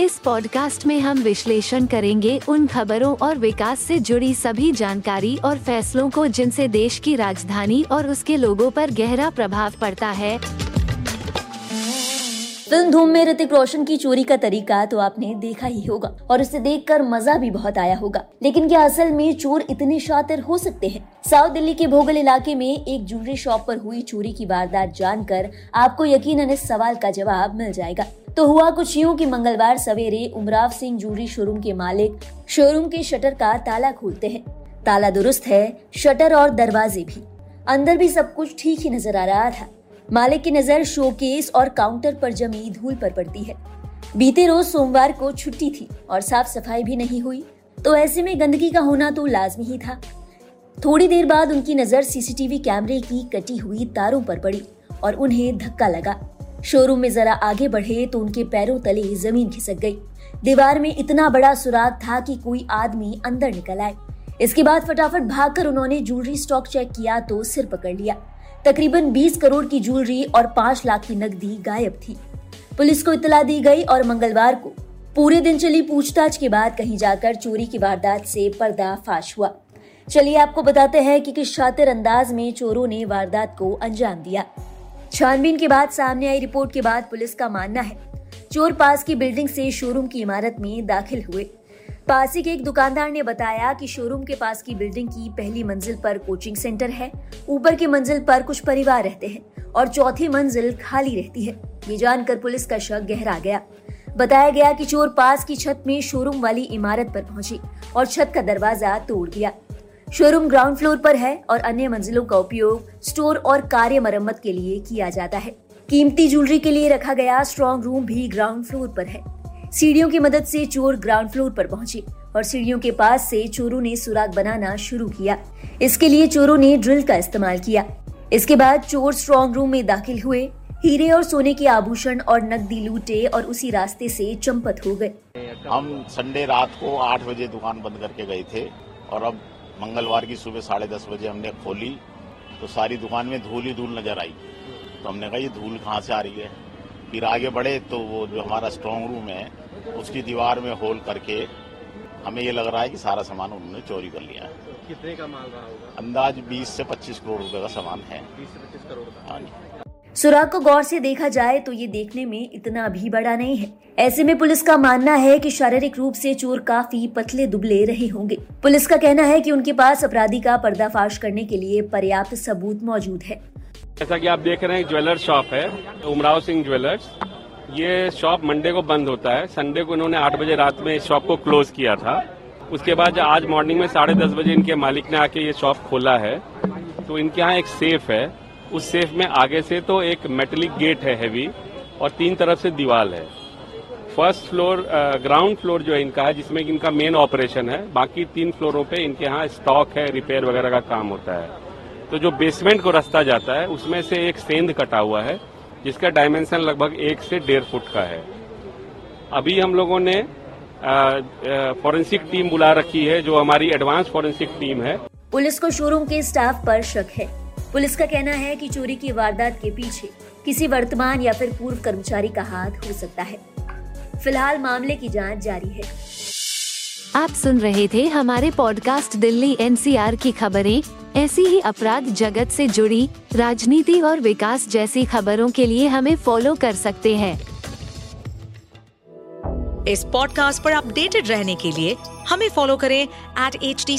इस पॉडकास्ट में हम विश्लेषण करेंगे उन खबरों और विकास से जुड़ी सभी जानकारी और फैसलों को जिनसे देश की राजधानी और उसके लोगों पर गहरा प्रभाव पड़ता है। फ़िल्म धूम में ऋतिक रोशन की चोरी का तरीका तो आपने देखा ही होगा, और उसे देखकर मज़ा भी बहुत आया होगा। लेकिन क्या असल में चोर इतने शातिर हो सकते हैं? साउथ दिल्ली के भोगल इलाके में एक ज्वेलरी शॉप पर हुई चोरी की वारदात जानकर आपको यकीनन इस सवाल का जवाब मिल जाएगा। तो हुआ कुछ यूँ कि मंगलवार सवेरे उमराव सिंह जूरी शोरूम के मालिक शोरूम के शटर का ताला खोलते हैं। ताला दुरुस्त है, शटर और दरवाजे भी। अंदर भी सब कुछ ठीक ही नज़र आ रहा था। मालिक की नज़र शोकेस और काउंटर पर जमी धूल पर पड़ती है। बीते रोज सोमवार को छुट्टी थी और साफ़ सफ़ाई भी नहीं हुई। तो ऐसे में गंदगी का होना तो लाजमी ही था। थोड़ी देर बाद उनकी नज़र सीसीटीवी कैमरे की कटी हुई तारों पर पड़ी और उन्हें धक्का लगा। शोरूम में जरा आगे बढ़े तो उनके पैरों तले ज़मीन खिसक गई। दीवार में इतना बड़ा सुराग था कि कोई आदमी अंदर निकल आए। इसके बाद फटाफट भागकर उन्होंने ज्वेलरी स्टॉक चेक किया तो सिर पकड़ लिया। तकरीबन 20 करोड़ की ज्वेलरी और 5 लाख की नकदी गायब थी। पुलिस को इतला दी गई और मंगलवार को पूरे दिन चली पूछताछ के बाद कहीं जाकर चोरी की वारदात से पर्दाफाश हुआ। चलिए आपको बताते हैं कि किस शातिर अंदाज में चोरों ने वारदात को अंजाम दिया। छानबीन के बाद सामने आई रिपोर्ट के बाद पुलिस का मानना है, चोर पास की बिल्डिंग से शोरूम की इमारत में दाखिल हुए। पासी के एक दुकानदार ने बताया कि शोरूम के पास की बिल्डिंग की पहली मंजिल पर कोचिंग सेंटर है, ऊपर की मंजिल पर कुछ परिवार रहते हैं और चौथी मंजिल खाली रहती है। ये जानकर पुलिस का शक गहरा गया। बताया गया कि चोर पास की छत में शोरूम वाली इमारत पर पहुँचे और छत का दरवाज़ा तोड़ दिया। शोरूम ग्राउंड फ्लोर पर है और अन्य मंजिलों का उपयोग स्टोर और कार्य मरम्मत के लिए किया जाता है। कीमती ज्वेलरी के लिए रखा गया स्ट्रॉन्ग रूम भी ग्राउंड फ्लोर पर है। सीढ़ियों की मदद से चोर ग्राउंड फ्लोर पर पहुँचे और सीढ़ियों के पास से चोरों ने सुराग बनाना शुरू किया। इसके लिए चोरों ने ड्रिल का इस्तेमाल किया। इसके बाद चोर स्ट्रॉन्ग रूम में दाखिल हुए। हीरे और सोने के आभूषण और नकदी लूटे और उसी रास्ते से चंपत हो गए। हम संडे रात को आठ बजे दुकान बंद करके गए थे और अब मंगलवार की सुबह साढ़े दस बजे हमने खोली तो सारी दुकान में धूल ही धूल नज़र आई। तो हमने कहा ये धूल कहाँ से आ रही है? फिर आगे बढ़े तो वो जो हमारा स्ट्रांग रूम है उसकी दीवार में होल करके हमें ये लग रहा है कि सारा सामान उन्होंने चोरी कर लिया है। कितने का माल रहा होगा? अंदाज 20 से 25 करोड़ रुपए का सामान है। 20 से 25 करोड़ का। हाँ जी। सुराग को गौर से देखा जाए तो ये देखने में इतना भी बड़ा नहीं है। ऐसे में पुलिस का मानना है कि शारीरिक रूप से चोर काफ़ी पतले दुबले रहे होंगे। पुलिस का कहना है कि उनके पास अपराधी का पर्दाफाश करने के लिए पर्याप्त सबूत मौजूद है। जैसा कि आप देख रहे हैं ज्वेलर शॉप है, उमराव सिंह ज्वेलर्स। ये शॉप मंडे को बंद होता है। संडे को इन्होंने आठ बजे रात में इस शॉप को क्लोज किया था। उसके बाद आज मॉर्निंग में साढ़े दस बजे इनके मालिक ने आके ये शॉप खोला है। तो इनके यहाँ एक सेफ़ है। उस सेफ़ में आगे से तो एक मेटलिक गेट है हैवी और तीन तरफ़ से दीवार है। फ़र्स्ट फ्लोर ग्राउंड फ्लोर जो है इनका है, जिसमें इनका मेन ऑपरेशन है। बाकी तीन फ्लोरों पे इनके यहाँ स्टॉक है रिपेयर वगैरह का काम होता है। तो जो बेसमेंट को रास्ता जाता है, उसमें से एक सेंध कटा हुआ है, जिसका डायमेंशन लगभग एक से डेढ़ फुट का है। अभी हम लोगों ने फॉरेंसिक टीम बुला रखी है, जो हमारी एडवांस फॉरेंसिक टीम है। पुलिस को शोरूम के स्टाफ पर शक है। पुलिस का कहना है कि चोरी की वारदात के पीछे किसी वर्तमान या फिर पूर्व कर्मचारी का हाथ हो सकता है। फ़िलहाल मामले की जाँच जारी है। आप सुन रहे थे हमारे पॉडकास्ट दिल्ली एनसीआर की खबरें। ऐसी ही अपराध जगत से जुड़ी राजनीति और विकास जैसी खबरों के लिए हमें फॉलो कर सकते हैं। इस पॉडकास्ट पर अपडेटेड रहने के लिए हमें फॉलो करें एट एच डी